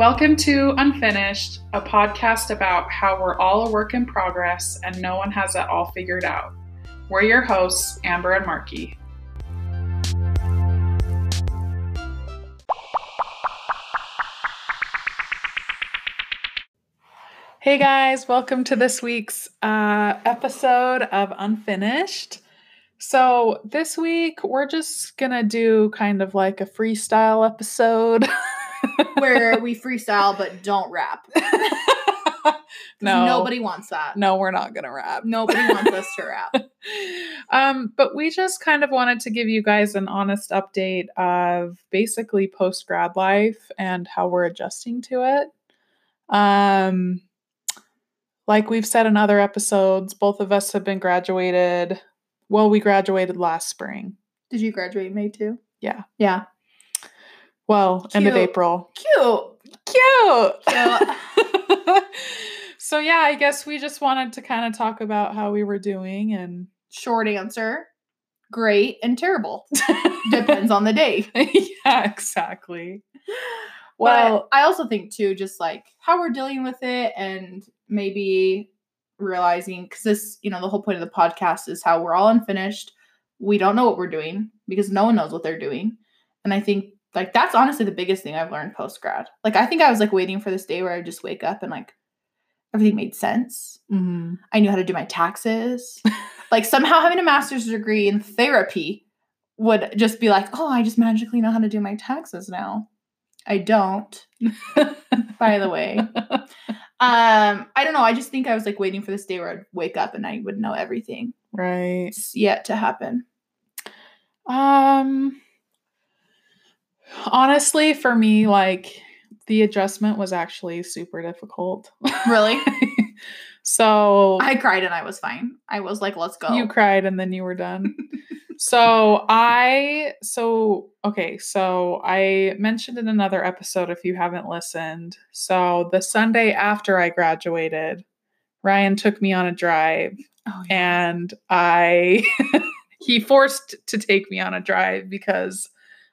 Welcome to Unfinished, a podcast about how we're all a work in progress and no one has it all figured out. We're your hosts, Amber and Marky. Hey guys, welcome to this week's uh, episode of Unfinished. So, this week we're just gonna do kind of like a freestyle episode. where we freestyle but don't rap. no, Nobody wants that. no, we're not gonna rap. Nobody wants us to rap. um, but we just kind of wanted to give you guys an honest update of basically post grad life and how we're adjusting to it. Um, like we've said in other episodes, both of us have been graduated. Well, we graduated last spring. Did you graduate May too? Yeah. Yeah. Well, end of April. Cute. Cute. Cute. so yeah, I guess we just wanted to kind of talk about how we were doing and Short answer. Great and terrible. Depends on the day. yeah, exactly. Well, Well, I also think too, just like how we're dealing with it and maybe realizing because this, you know, the whole point of the podcast is how we're all unfinished. We don't know what we're doing because no one knows what they're doing. And I think like that's honestly the biggest thing I've learned post grad. Like I think I was like waiting for this day where I just wake up and like everything made sense. mhm. I knew how to do my taxes. like somehow having a master's degree in therapy would just be like, oh, I just magically know how to do my taxes now. I don't, by the way. Um, I don't know. I just think I was like waiting for this day where I'd wake up and I would know everything. right. It's yet to happen. Um honestly, for me, like the adjustment was actually super difficult. Really? so I cried and I was fine. I was like, let's go. You cried and then you were done. so I so okay, so I mentioned in another episode if you haven't listened. So the Sunday after I graduated, Ryan took me on a drive oh, and I he forced to take me on a drive because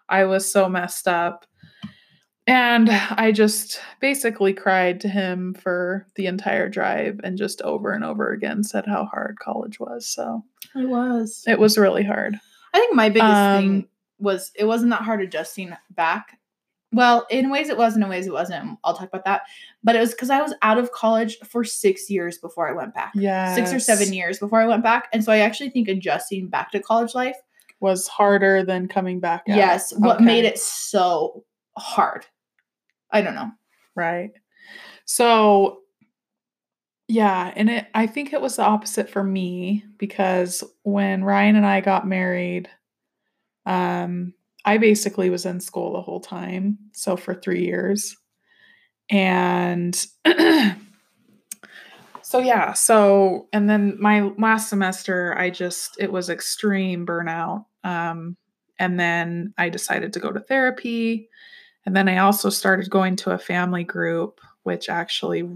I was so messed up. And I just basically cried to him for the entire drive and just over and over again said how hard college was. So it was. it was really hard. I think my biggest Um, thing was it wasn't that hard adjusting back. Well, in ways it was, and in ways it wasn't. I'll talk about that. But it was because I was out of college for six years before I went back. Yeah. Six or seven years before I went back. And so I actually think adjusting back to college life, was harder than coming back. out. yes, what Okay. made it so hard. I don't know. Right. So yeah, and it I think it was the opposite for me because when Ryan and I got married, um I basically was in school the whole time, so for 3 years. And so yeah, so and then my last semester I just it was extreme burnout. Um and then I decided to go to therapy. And then I also started going to a family group, which actually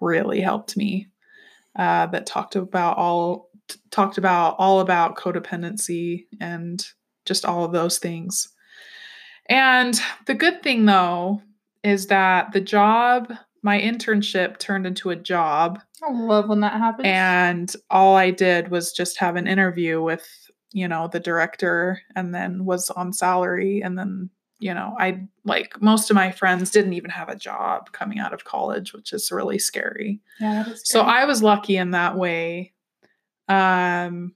really helped me. Uh, that talked about all t- talked about all about codependency and just all of those things. And the good thing though is that the job, my internship turned into a job I love when that happens. and all I did was just have an interview with, you know, the director and then was on salary. And then, you know, I like most of my friends didn't even have a job coming out of college, which is really scary. yeah, So. I was lucky in that way. Um,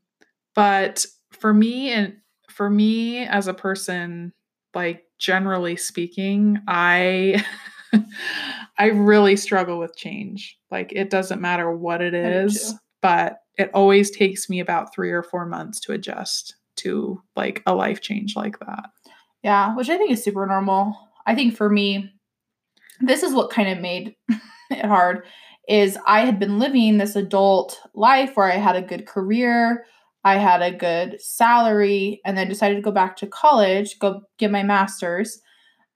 but for me and for me as a person, like generally speaking, I I really struggle with change. Like it doesn't matter what it is, but it always takes me about 3 or 4 months to adjust to like a life change like that. Yeah, which I think is super normal. I think for me, this is what kind of made it hard is I had been living this adult life where I had a good career, I had a good salary, and then decided to go back to college, go get my master's.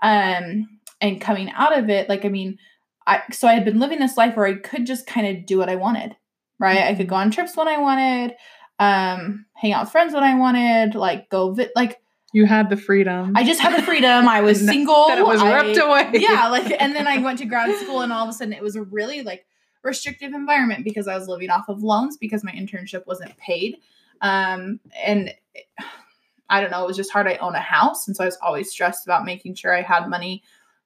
Um, and coming out of it, like I mean, I so I had been living this life where I could just kind of do what I wanted, right? I could go on trips when I wanted, um, hang out with friends when I wanted, like go vi- like You had the freedom. I just had the freedom. I was single. that it was I- ripped away. yeah, like and then I went to grad school and all of a sudden it was a really like restrictive environment because I was living off of loans because my internship wasn't paid. Um and I don't know, it was just hard. I own a house and so I was always stressed about making sure I had money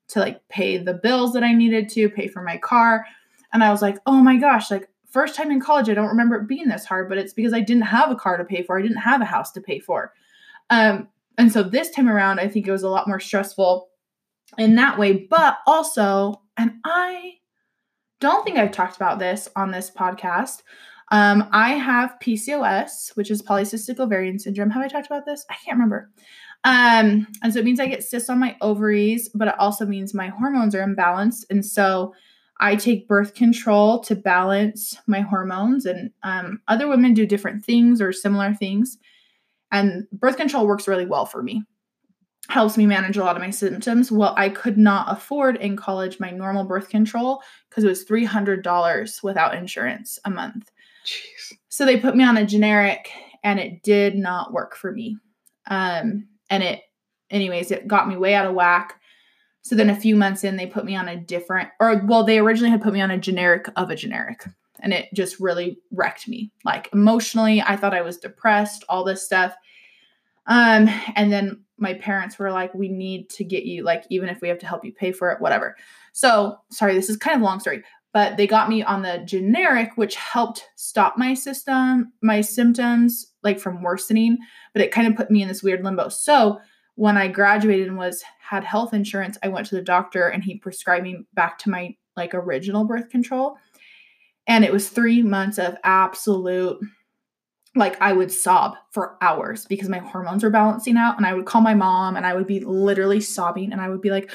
to like pay the bills that I needed to, pay for my car. And I was like, "Oh my gosh, like first time in college, I don't remember it being this hard, but it's because I didn't have a car to pay for. I didn't have a house to pay for." Um and so this time around, I think it was a lot more stressful in that way, but also, and I don't think I've talked about this on this podcast. Um, I have PCOS, which is polycystic ovarian syndrome. Have I talked about this? I can't remember. Um, and so it means I get cysts on my ovaries, but it also means my hormones are imbalanced. And so I take birth control to balance my hormones, and um, other women do different things or similar things. And birth control works really well for me helps me manage a lot of my symptoms. Well, I could not afford in college my normal birth control because it was $300 without insurance a month. Jeez. So they put me on a generic and it did not work for me. Um, and it, anyways, it got me way out of whack. So then a few months in, they put me on a different, or well, they originally had put me on a generic of a generic. And it just really wrecked me. Like emotionally, I thought I was depressed, all this stuff. Um, and then my parents were like, we need to get you, like, even if we have to help you pay for it, whatever. So, sorry, this is kind of a long story, but they got me on the generic, which helped stop my system, my symptoms, like from worsening, but it kind of put me in this weird limbo. So, when I graduated and was had health insurance, I went to the doctor and he prescribed me back to my like original birth control. And it was 3 months of absolute like I would sob for hours because my hormones were balancing out and I would call my mom and I would be literally sobbing and I would be like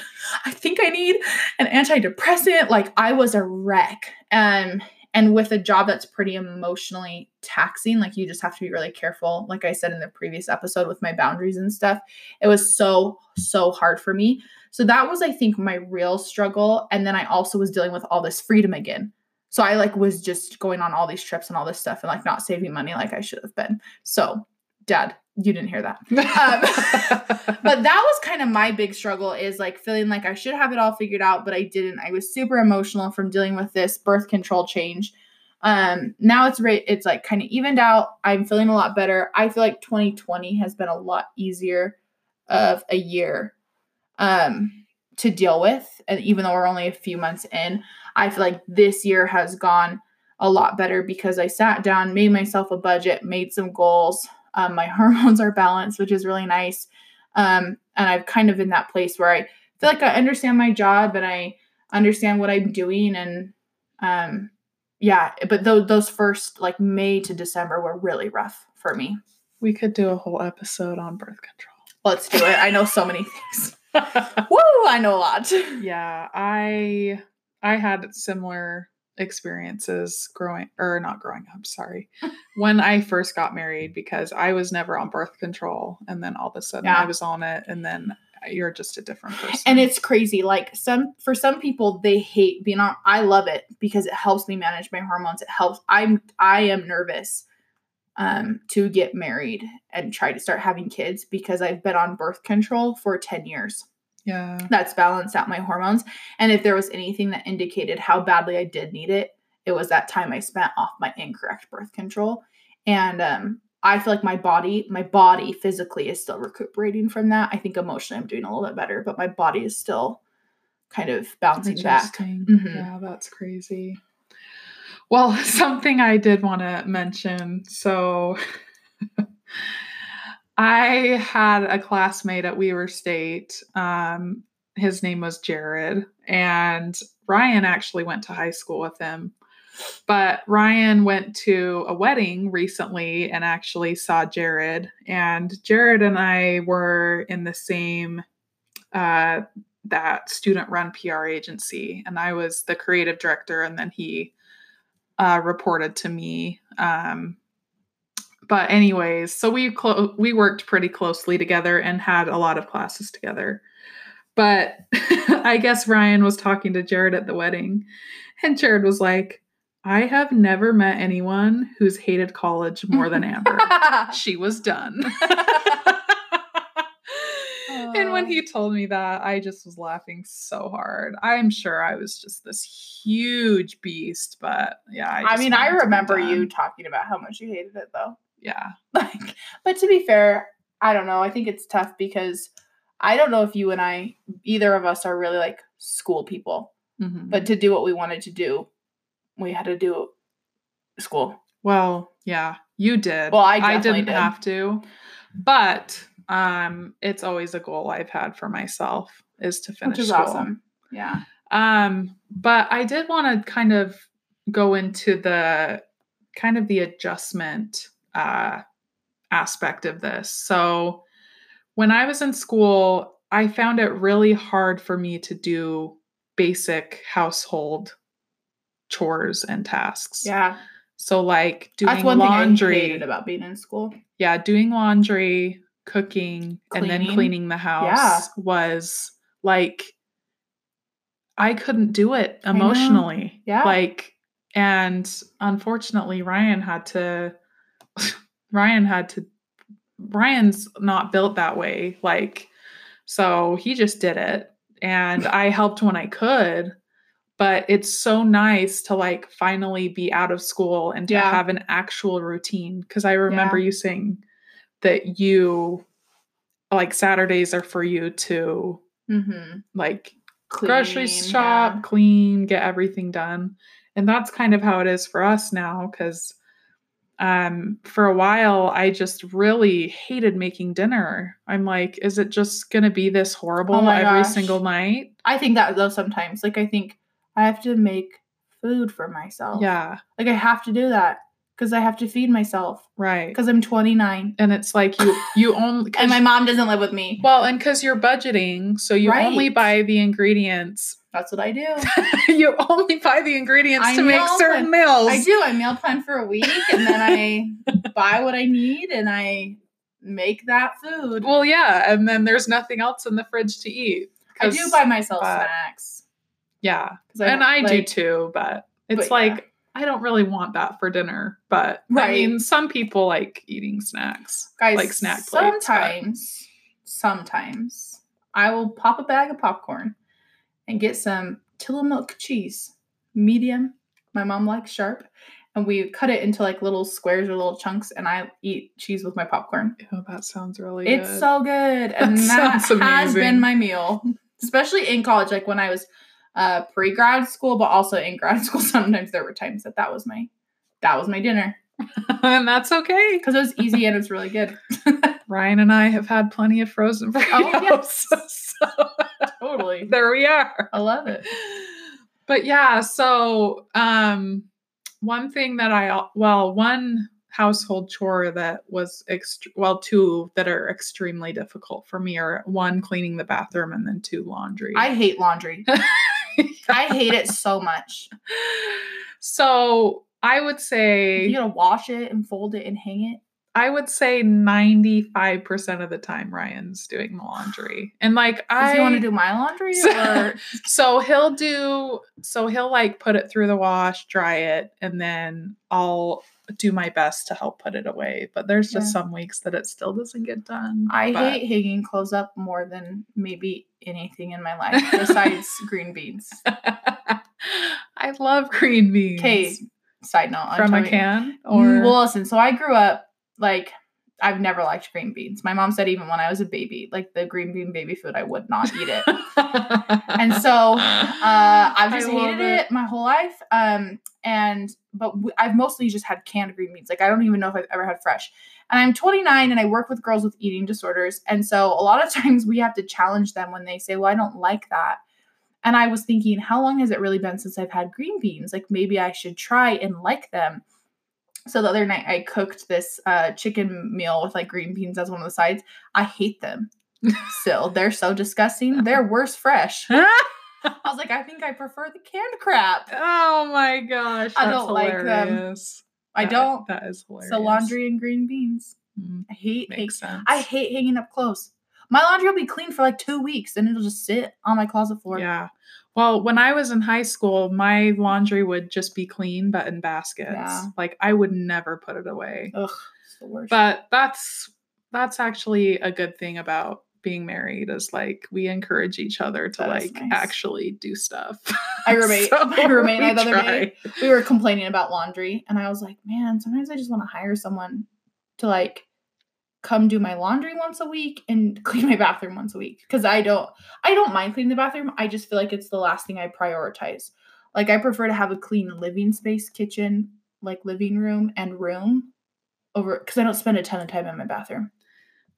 I think I need an antidepressant. Like I was a wreck. Um and with a job that's pretty emotionally taxing like you just have to be really careful. Like I said in the previous episode with my boundaries and stuff it was so so hard for me. So that was I think my real struggle and then I also was dealing with all this freedom again so I like was just going on all these trips and all this stuff and like not saving money like I should have been. So, dad, you didn't hear that. Um, but that was kind of my big struggle is like feeling like I should have it all figured out, but I didn't. I was super emotional from dealing with this birth control change. Um, now it's right, it's like kind of evened out. I'm feeling a lot better. I feel like 2020 has been a lot easier of a year um to deal with. And even though we're only a few months in, I feel like this year has gone a lot better because I sat down, made myself a budget, made some goals. Um, my hormones are balanced, which is really nice. Um, and I've kind of in that place where I feel like I understand my job and I understand what I'm doing. And um, yeah, but those those first like May to December were really rough for me. we could do a whole episode on birth control. Let's do it. I know so many things. Woo! I know a lot. yeah, I I had similar experiences growing or not growing up, sorry. when I first got married because I was never on birth control and then all of a sudden Yeah. I was on it and then you're just a different person. and it's crazy like some for some people they hate being on i love it because it helps me manage my hormones it helps i'm i am nervous um to get married and try to start having kids because i've been on birth control for 10 years yeah. that's balanced out my hormones and if there was anything that indicated how badly i did need it it was that time i spent off my incorrect birth control and um I feel like my body, my body physically is still recuperating from that. I think emotionally I'm doing a little bit better, but my body is still kind of bouncing back. Mhm. Yeah, that's crazy. Well, something I did want to mention. So I had a classmate at Weber State. Um, his name was Jared, and Ryan actually went to high school with him. But Ryan went to a wedding recently and actually saw Jared. And Jared and I were in the same uh, that student run PR agency, and I was the creative director, and then he uh, reported to me. Um, but anyways, so we clo- we worked pretty closely together and had a lot of classes together. But I guess Ryan was talking to Jared at the wedding, and Jared was like, "I have never met anyone who's hated college more than Amber. she was done." And when he told me that, I just was laughing so hard. I'm sure I was just this huge beast, but yeah. I, just mean, I wanted to be remember you talking about how much you hated it though. Yeah. Like, but to be fair, I don't know. I think it's tough because I don't know if you and I, either of us, are really like school people. Mhm. But to do what we wanted to do, we had to do school. Well, yeah, you did. Well, I I didn't did. have to, but um, it's always a goal I've had for myself is to finish which is school. awesome. Yeah. Um, but I did want to kind of go into the kind of the adjustment uh, aspect of this. So when I was in school, I found it really hard for me to do basic household chores and tasks. Yeah. So like doing That's one laundry, thing I hated about being in school. yeah, doing laundry, cooking, and then Cleaning. cleaning the house Yeah. was like I couldn't do it emotionally. Yeah. Like and unfortunately Ryan had to Ryan had to Ryan's not built that way. Like so he just did it and I helped when I could. But it's so nice to like finally be out of school and to Yeah. have an actual routine. Cause I remember Yeah. you saying that you like Saturdays are for you to Mm-hmm. like grocery shop, clean, get everything done. And that's kind of how it is for us now cuz um for a while I just really hated making dinner. I'm like is it just going to be this horrible Oh every gosh. single night? I think that though sometimes. Like I think I have to make food for myself. Yeah, Like I have to do that because I have to feed myself right. because I'm 29 And it's like you you only and my mom doesn't live with me. well, and cuz you're budgeting, so you only buy the ingredients. That's what I do. you only buy the ingredients I to make certain plan- meals. I do. I meal plan for a week and then I buy what I need and I make that food. Well, yeah, and then there's nothing else in the fridge to eat. I do buy myself but- snacks. Yeah, 'cause and I do too, but it's but yeah. I don't really want that for dinner. But I mean, some people like eating snacks, Guys, like snack plates. but- sometimes, sometimes I will pop a bag of popcorn and get some Tillamook cheese, medium. My mom likes sharp, and we cut it into like little squares or little chunks, and I eat cheese with my popcorn. Oh, that sounds really It's good. so good, and That that has been my meal, especially in college. Like when I was uh, pre grad school, but also in grad school. Sometimes there were times that that was my that was my dinner and that's okay. because it was easy and it's really good. Ryan and I have had plenty of frozen burritos. Oh, yes. so totally, there we are. I love it. But yeah, so um one thing that I well, one household chore that was ext- well, two that are extremely difficult for me are one cleaning the bathroom and then two laundry. I hate laundry. I hate it so much. So, I would say You gotta wash it and fold it and hang it. I would say 95% of the time Ryan's doing the laundry. And like Does I he want to do my laundry or so he'll do so he'll like put it through the wash dry it and then i'll do my best to help put it away but there's just Yeah. some weeks that it still doesn't get done I but- hate hanging clothes up more than maybe anything in my life besides green beans. i love green beans Okay, side note I'm from a can Or or well, listen. So I grew up like I've never liked green beans. My mom said even when I was a baby, like the green bean baby food, I would not eat it. and so uh, I've just hated it. my whole life. Um, and but w- I've mostly just had canned green beans. Like I don't even know if I've ever had fresh. And I'm 29 and I work with girls with eating disorders. And so a lot of times we have to challenge them when they say, "Well, I don't like that." And I was thinking, how long has it really been since I've had green beans? Like maybe I should try and like them. So the other night I cooked this uh, chicken meal with like green beans as one of the sides. I hate them. Still, they're so disgusting. They're worse fresh. I was like, I think I prefer the canned crap. oh my gosh I don't like them. hilarious. I That- don't. that is hilarious So laundry and green beans. Mm, I hate. makes sense I hate hanging up clothes. My laundry will be clean for like two weeks, and it'll just sit on my closet floor. Yeah. Well, when I was in high school, my laundry would just be clean, but in baskets. Yeah. Like I would never put it away. Ugh, the worst. But that's that's actually a good thing about being married is like we encourage each other to That like nice. actually do stuff. I roommate, So my roommate and I the other day, we were complaining about laundry, and I was like, man, sometimes I just want to hire someone to like come do my laundry once a week and clean my bathroom once a week because I don't, I don't mind cleaning the bathroom. I just feel like it's the last thing I prioritize. Like I prefer to have a clean living space, kitchen, like living room and room over because I don't spend a ton of time in my bathroom.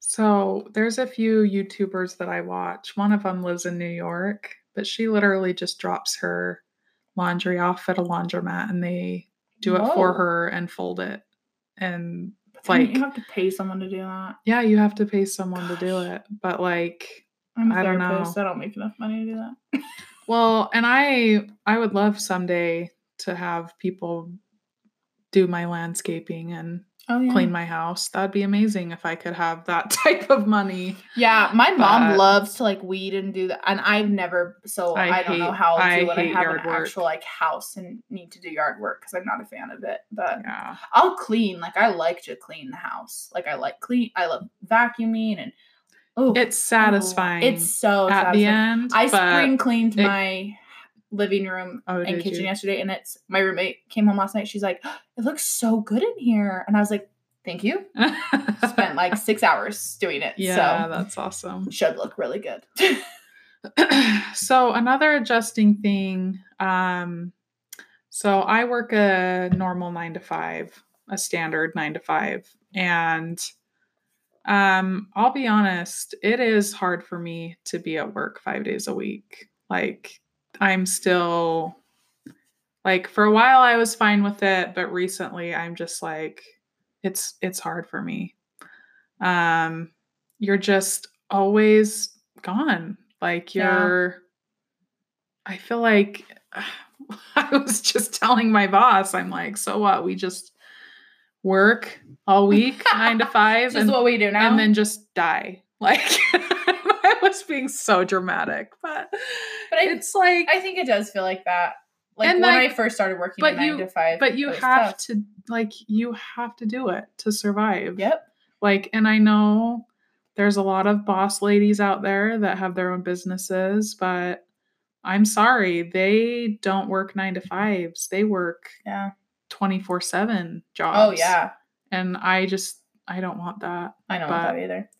So there's a few YouTubers that I watch. One of them lives in New York, but she literally just drops her laundry off at a laundromat and they do it for her and fold it. And Like you have to pay someone to do that. yeah, you have to pay someone to do it. But like I'm a I don't therapist. know. I don't make enough money to do that. Well, and I I would love someday to have people do my landscaping and Oh yeah. clean my house. That'd be amazing if I could have that type of money. Yeah, my mom loves to like weed and do that, and I've never. So I I, don't know how I'll do when I hate have an work. actual like house and need to do yard work because I'm not a fan of it. But Yeah. I'll clean. Like I like to clean the house. Like I like clean. I love vacuuming and oh, It's satisfying It's so at the satisfying. end. I spring cleaned it- my living room Oh, and kitchen you? yesterday, and it's my roommate came home last night. She's like, "It looks so good in here," and I was like, "Thank you." Spent like six hours doing it. yeah, so that's awesome. should look really good. so another adjusting thing um so i work a normal 9 to 5 a standard 9 to 5 and um i'll be honest it is hard for me to be at work 5 days a week like i'm still like for a while i was fine with it but recently i'm just like it's it's hard for me. Um you're just always gone. Like you're i feel like i was just telling my boss i'm like so what? We just work all week nine to five This is and, what we do now. and then just die. Like was being so dramatic but but I, it's like I think it does feel like that. Like And, when like- I first started working but nine you- to five. but you have tough. to like you have to do it to survive Yep. like and i know there's a lot of boss ladies out there that have their own businesses but i'm sorry they don't work nine to fives they work Yeah. 24 7 jobs Oh yeah. and i just i don't want that I don't but- want that either.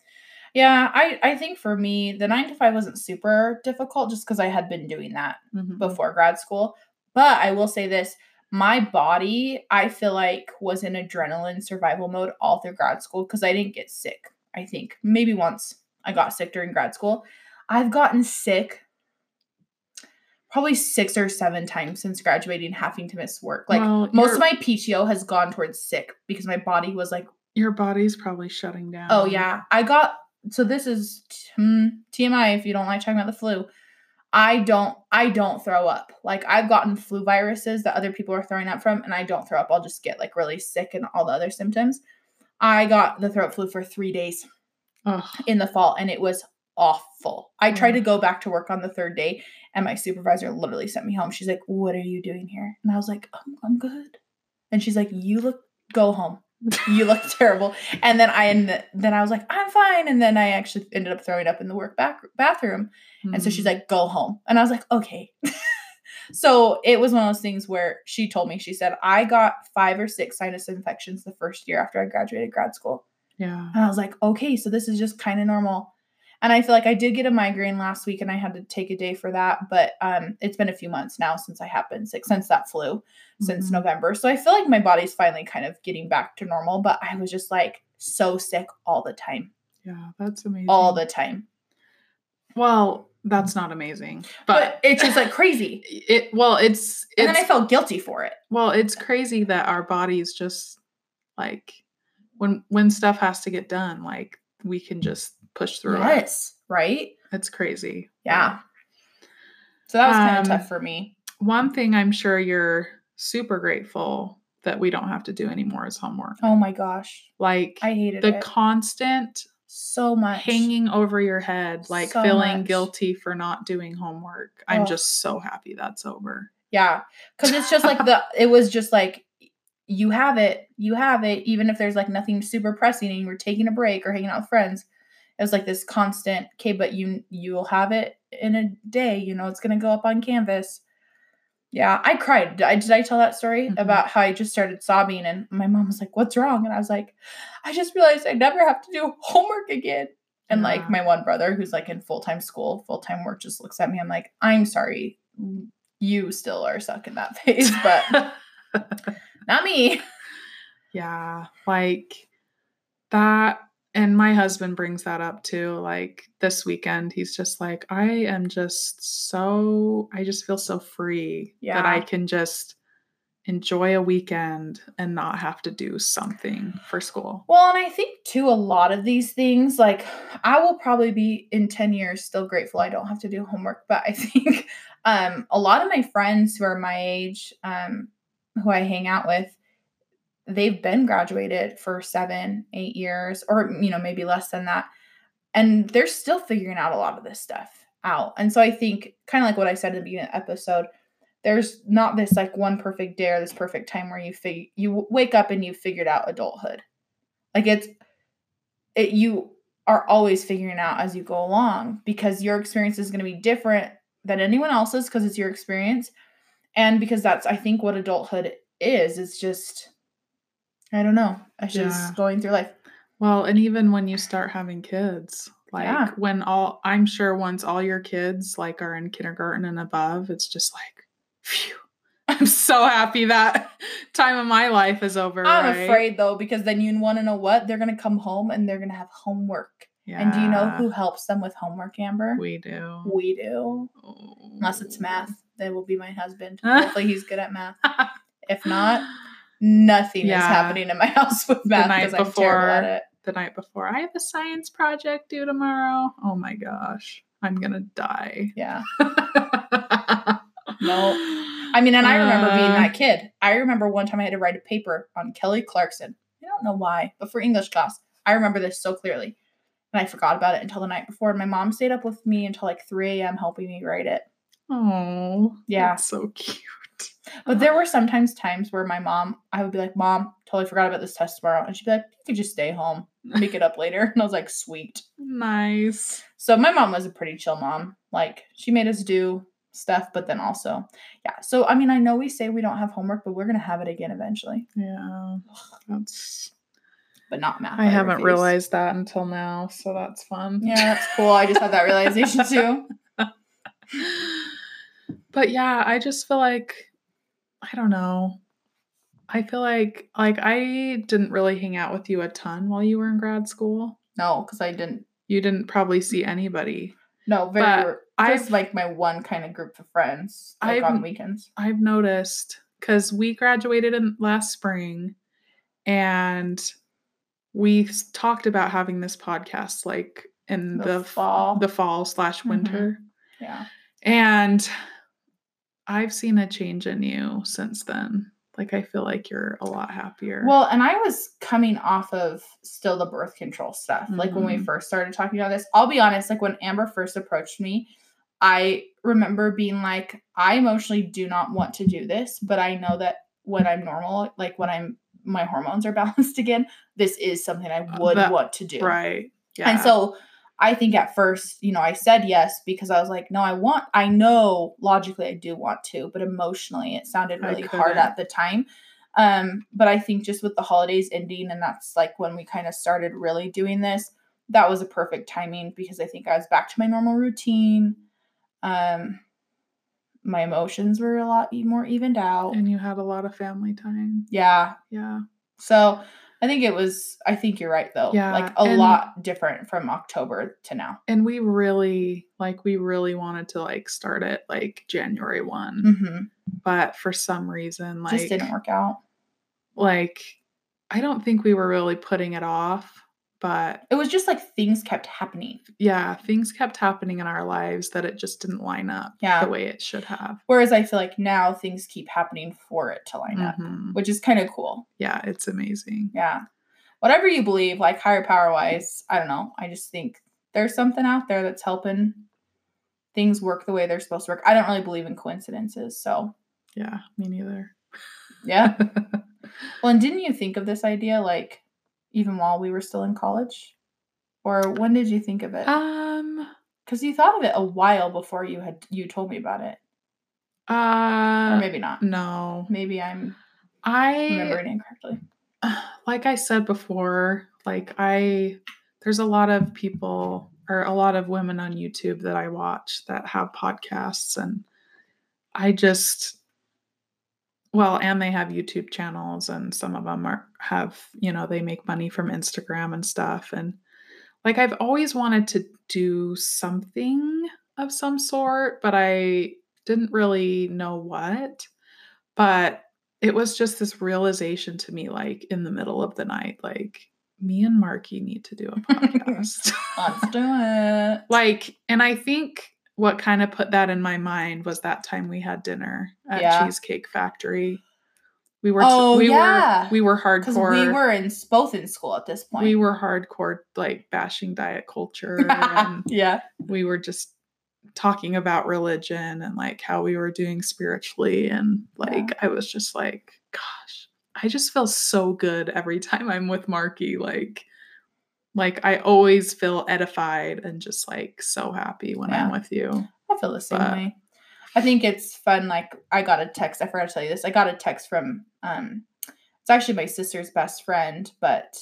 Yeah, I I think for me the nine to five wasn't super difficult just because I had been doing that Mhm. before grad school. But I will say this my body, I feel like, was in adrenaline survival mode all through grad school because I didn't get sick. I think maybe once I got sick during grad school. I've gotten sick probably six or seven times since graduating, having to miss work. Like Well, most of my PTO has gone towards sick because my body was like, your body's probably shutting down oh yeah, I got. So this is hmm, TMI if you don't like talking about the flu. I don't I don't throw up. Like I've gotten flu viruses that other people are throwing up from and I don't throw up. I'll just get like really sick and all the other symptoms. I got the throat flu for 3 days Ugh. in the fall and it was awful. I tried Mm. to go back to work on the third day and my supervisor literally sent me home. She's like, "What are you doing here?" And I was like, "I'm, I'm good." And she's like, "You look go home. You look terrible." And then I and then I was like, "I'm fine." And then I actually ended up throwing up in the work back bathroom. And so she's Mhm. like, "Go home." And I was like, "Okay." so it was one of those things where she told me, she said, "I got 5 or 6 sinus infections the first year after I graduated grad school." yeah And I was like, okay, so this is just kind of normal. And I feel like I did get a migraine last week and I had to take a day for that. But um, it's been a few months now since I have been sick, since that flu, since Mhm. November. So I feel like my body's finally kind of getting back to normal. But I was just like so sick all the time, yeah that's amazing all the time. well that's not amazing But, it's just like crazy. it well it's And then I felt guilty for it. well it's crazy that our bodies just like when when stuff has to get done like we can just push through it Yes. Right? it's crazy Yeah. So that was kind of Um, tough for me. one thing i'm sure you're super grateful that we don't have to do anymore is homework Oh my gosh. like I hated the it constant so much. hanging over your head like So feeling much. guilty for not doing homework i'm just so happy that's over Yeah. Cause it's just like the it was just like you have it, you have it, even if there's like nothing super pressing and you were taking a break or hanging out with friends. It was like this constant okay but you you'll have it in a day you know it's going to go up on canvas. Yeah i cried. Did I, did I tell that story Mhm. about how i just started sobbing and my mom was like what's wrong? And i was like i just realized i never have to do homework again. And like my one brother who's like in full-time school full-time work just looks at me i'm like i'm sorry you still are stuck in that phase but not me. Yeah, like that. And my husband brings that up too. Like this weekend, he's just like, I am just so, I just feel so free that I can just enjoy a weekend and not have to do something for school. Well, and I think too, a lot of these things, like I will probably be in 10 years still grateful I don't have to do homework. But I think um, a lot of my friends who are my age, um, who I hang out with, they've been graduated for seven, eight years, or, you know, maybe less than that. And they're still figuring out a lot of this stuff out. And so I think, kind of like what I said in the beginning of the episode, there's not this like one perfect day or this perfect time where you fig- you wake up and you figured out adulthood. Like it's it you are always figuring out as you go along because your experience is going to be different than anyone else's because it's your experience and because that's I think what adulthood is. It's just I don't know. It's Yeah. just going through life. Well, and even when you start having kids, like Yeah. when all, I'm sure once all your kids like are in kindergarten and above, it's just like, phew. I'm so happy that time of my life is over. I'm right? afraid though because then you want to know what they're going to come home and they're going to have homework. Yeah. And do you know who helps them with homework, Amber? we do? we do. Unless it's Oh. math, that will be my husband. Hopefully he's good at math. If not, nothing Yeah. is happening in my house with The math night because I'm terrible at before. it. the night before, I have a science project due tomorrow. Oh my gosh, I'm gonna die. Yeah. No. I mean, and I remember being Uh, that kid. I remember one time I had to write a paper on Kelly Clarkson. I don't know why, but for English class, I remember this so clearly. And I forgot about it until the night before. And my mom stayed up with me until like 3 a.m. helping me write it. Oh, Yeah. so cute. But there were sometimes times where my mom, I would be like, Mom, totally forgot about this test tomorrow. And she'd be like, You could just stay home, make it up later. And I was like, Sweet. nice. So my mom was a pretty chill mom. Like she made us do stuff, but then also, yeah. So I mean, I know we say we don't have homework, but we're gonna have it again eventually. Yeah, that's. But not math. I haven't refuse. realized that until now, so that's fun. Yeah, that's cool. I just had that realization too. but yeah, I just feel like I don't know. I feel like like I didn't really hang out with you a ton while you were in grad school. No, because I didn't. You didn't probably see anybody. No, very. But rare- I've- just like my one kind of group of friends, like on I've- weekends. I've noticed because we graduated in last spring and we talked about having this podcast like in The the, fall. the fall slash Mhm. winter. Yeah. And I've seen a change in you since then. Like I feel like you're a lot happier. Well, and I was coming off of still the birth control stuff. Like when we Mhm. first started talking about this, I'll be honest, like when Amber first approached me, I remember being like, I emotionally do not want to do this, but I know that when I'm normal, like when I'm my hormones are balanced again, this is something I would that- want to do. right. Yeah. And so I think at first, you know, I said yes because I was like, no, I want, I know logically I do want to, but emotionally it sounded really hard at the time. Um, but I think just with the holidays ending, and that's like when we kind of started really doing this, that was a perfect timing because I think I was back to my normal routine. Um, my emotions were a lot more evened out. and you had a lot of family time. Yeah. Yeah. So I think it was, I think you're right though. Yeah, Like a lot different from October to now. And we really like we really wanted to like start it like January 1. hmm But for some reason like just didn't work out. like I don't think we were really putting it off, but It was just like things kept happening. yeah, things kept happening in our lives that it just didn't line up Yeah. the way it should have. Whereas I feel like now things keep happening for it to line up, Mhm. which is kind of cool. Yeah, it's amazing. Yeah. Whatever you believe, like higher power wise, I don't know. I just think there's something out there that's helping things work the way they're supposed to work. I don't really believe in coincidences. So, Yeah, me neither. yeah. well, and didn't you think of this idea like even while we were still in college? Or when did you think of it? Um Because you thought of it a while before you had you told me about it. Or uh maybe not. no. Maybe I'm I remembering incorrectly. like I said before, like I there's a lot of people or a lot of women on YouTube that I watch that have podcasts and I just well, and they have YouTube channels and some of them are have, you know, they make money from Instagram and stuff and like I've always wanted to do something of some sort, but I didn't really know what. But it was just this realization to me, like in the middle of the night, like me and Marky need to do a podcast. Let's do it. like, and I think what kind of put that in my mind was that time we had dinner at Yeah. Cheesecake Factory. We were Oh, we yeah. were we were hardcore. we were in both in school at this point. we were hardcore like bashing diet culture and yeah. we were just talking about religion and like how we were doing spiritually and like I was just like gosh I just feel so good every time I'm with Marky like like I always feel edified and just like so happy when I'm with you. I feel the same But- way. I think it's fun. Like I got a text. I forgot to tell you this. I got a text from um, it's actually my sister's best friend, but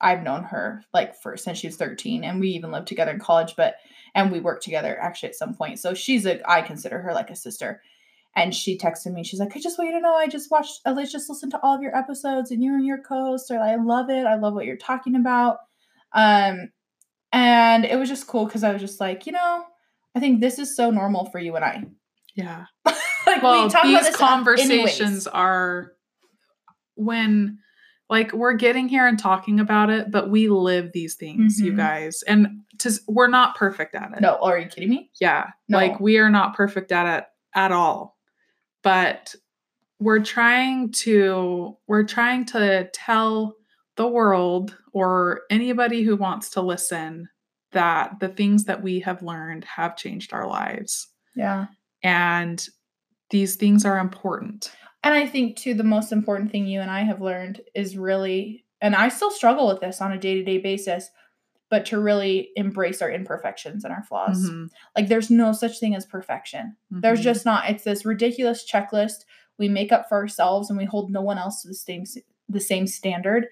I've known her like for since she was thirteen, and we even lived together in college. But and we worked together actually at some point. So she's a I consider her like a sister. And she texted me. She's like, I just want you to know, I just watched, I just listened to all of your episodes, and you and your co-host like, I love it. I love what you're talking about. Um, and it was just cool because I was just like, you know, I think this is so normal for you and I. Yeah. like well, talk about these this conversations anyways. are when like we're getting here and talking about it, but we live these things, you Mhm. guys. And to, we're not perfect at it. No, are you kidding me? Yeah. No. Like we are not perfect at it at all. But we're trying to we're trying to tell the world or anybody who wants to listen that the things that we have learned have changed our lives Yeah. and these things are important. And I think too the most important thing you and I have learned is really and I still struggle with this on a day-to-day basis, but to really embrace our imperfections and our flaws. Mhm, Like there's no such thing as perfection. There's mhm. just not. It's this ridiculous checklist we make up for ourselves and we hold no one else to the same the same standard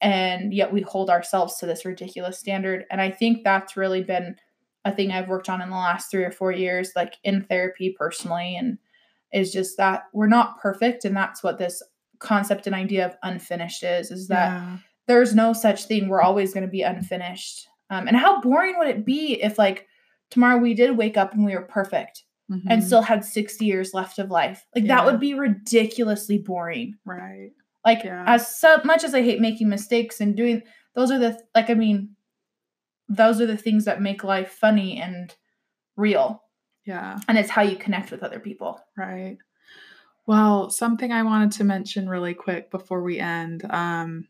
and yet we hold ourselves to this ridiculous standard and I think that's really been a thing I've worked on in the last 3 or 4 years like in therapy personally and is just that we're not perfect and that's what this concept and idea of unfinished is is that Yeah. there's no such thing. We're always going to be unfinished. Um, and how boring would it be if, like, tomorrow we did wake up and we were perfect and Mhm. still had 60 years left of life? Like, Yeah. that would be ridiculously boring. right. Like, Yeah. as so much as I hate making mistakes and doing those are the, like, I mean, those are the things that make life funny and real. Yeah. And it's how you connect with other people. Right. Well, something I wanted to mention really quick before we end. Um,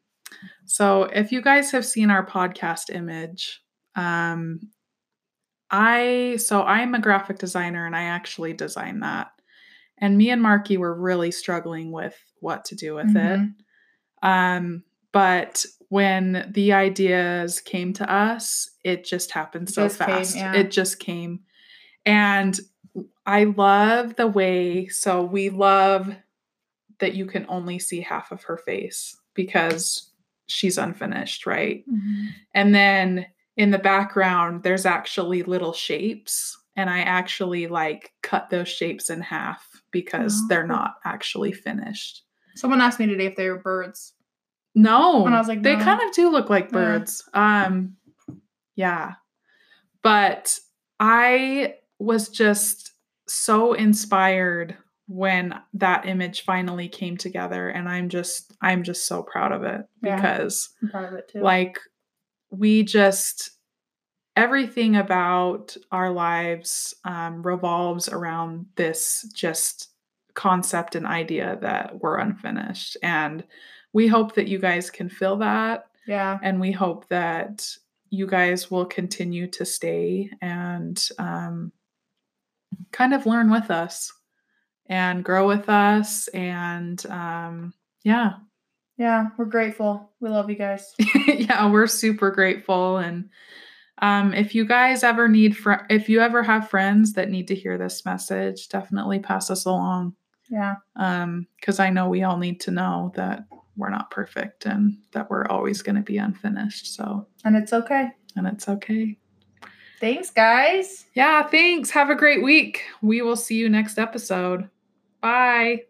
so, if you guys have seen our podcast image, um, I so I'm a graphic designer and I actually designed that. And me and Marky were really struggling with what to do with it. Mhm. Um, but when the ideas came to us, it just happened so Just came, fast. yeah. It just came. And I love the way, so we love that you can only see half of her face because she's unfinished, right? Mhm. And then in the background, there's actually little shapes. And I actually like cut those shapes in half because Oh, they're not actually finished. Someone asked me today if they were birds. No. And I was like, they kind of do look like Yeah. birds. Um yeah. But I was just so inspired when that image finally came together and I'm just I'm just so proud of it Yeah. because proud of it too. like we just everything about our lives um, revolves around this just concept and idea that we're unfinished and we hope that you guys can feel that yeah. and we hope that you guys will continue to stay and um, kind of learn with us and grow with us and um, yeah Yeah. We're grateful. We love you guys. yeah, we're super grateful and Um, if you guys ever need, fr- if you ever have friends that need to hear this message, definitely pass us along. Yeah. Um, because I know we all need to know that we're not perfect and that we're always going to be unfinished. So, And it's okay. and it's okay. Thanks, guys. Yeah, thanks. Have a great week. We will see you next episode. Bye.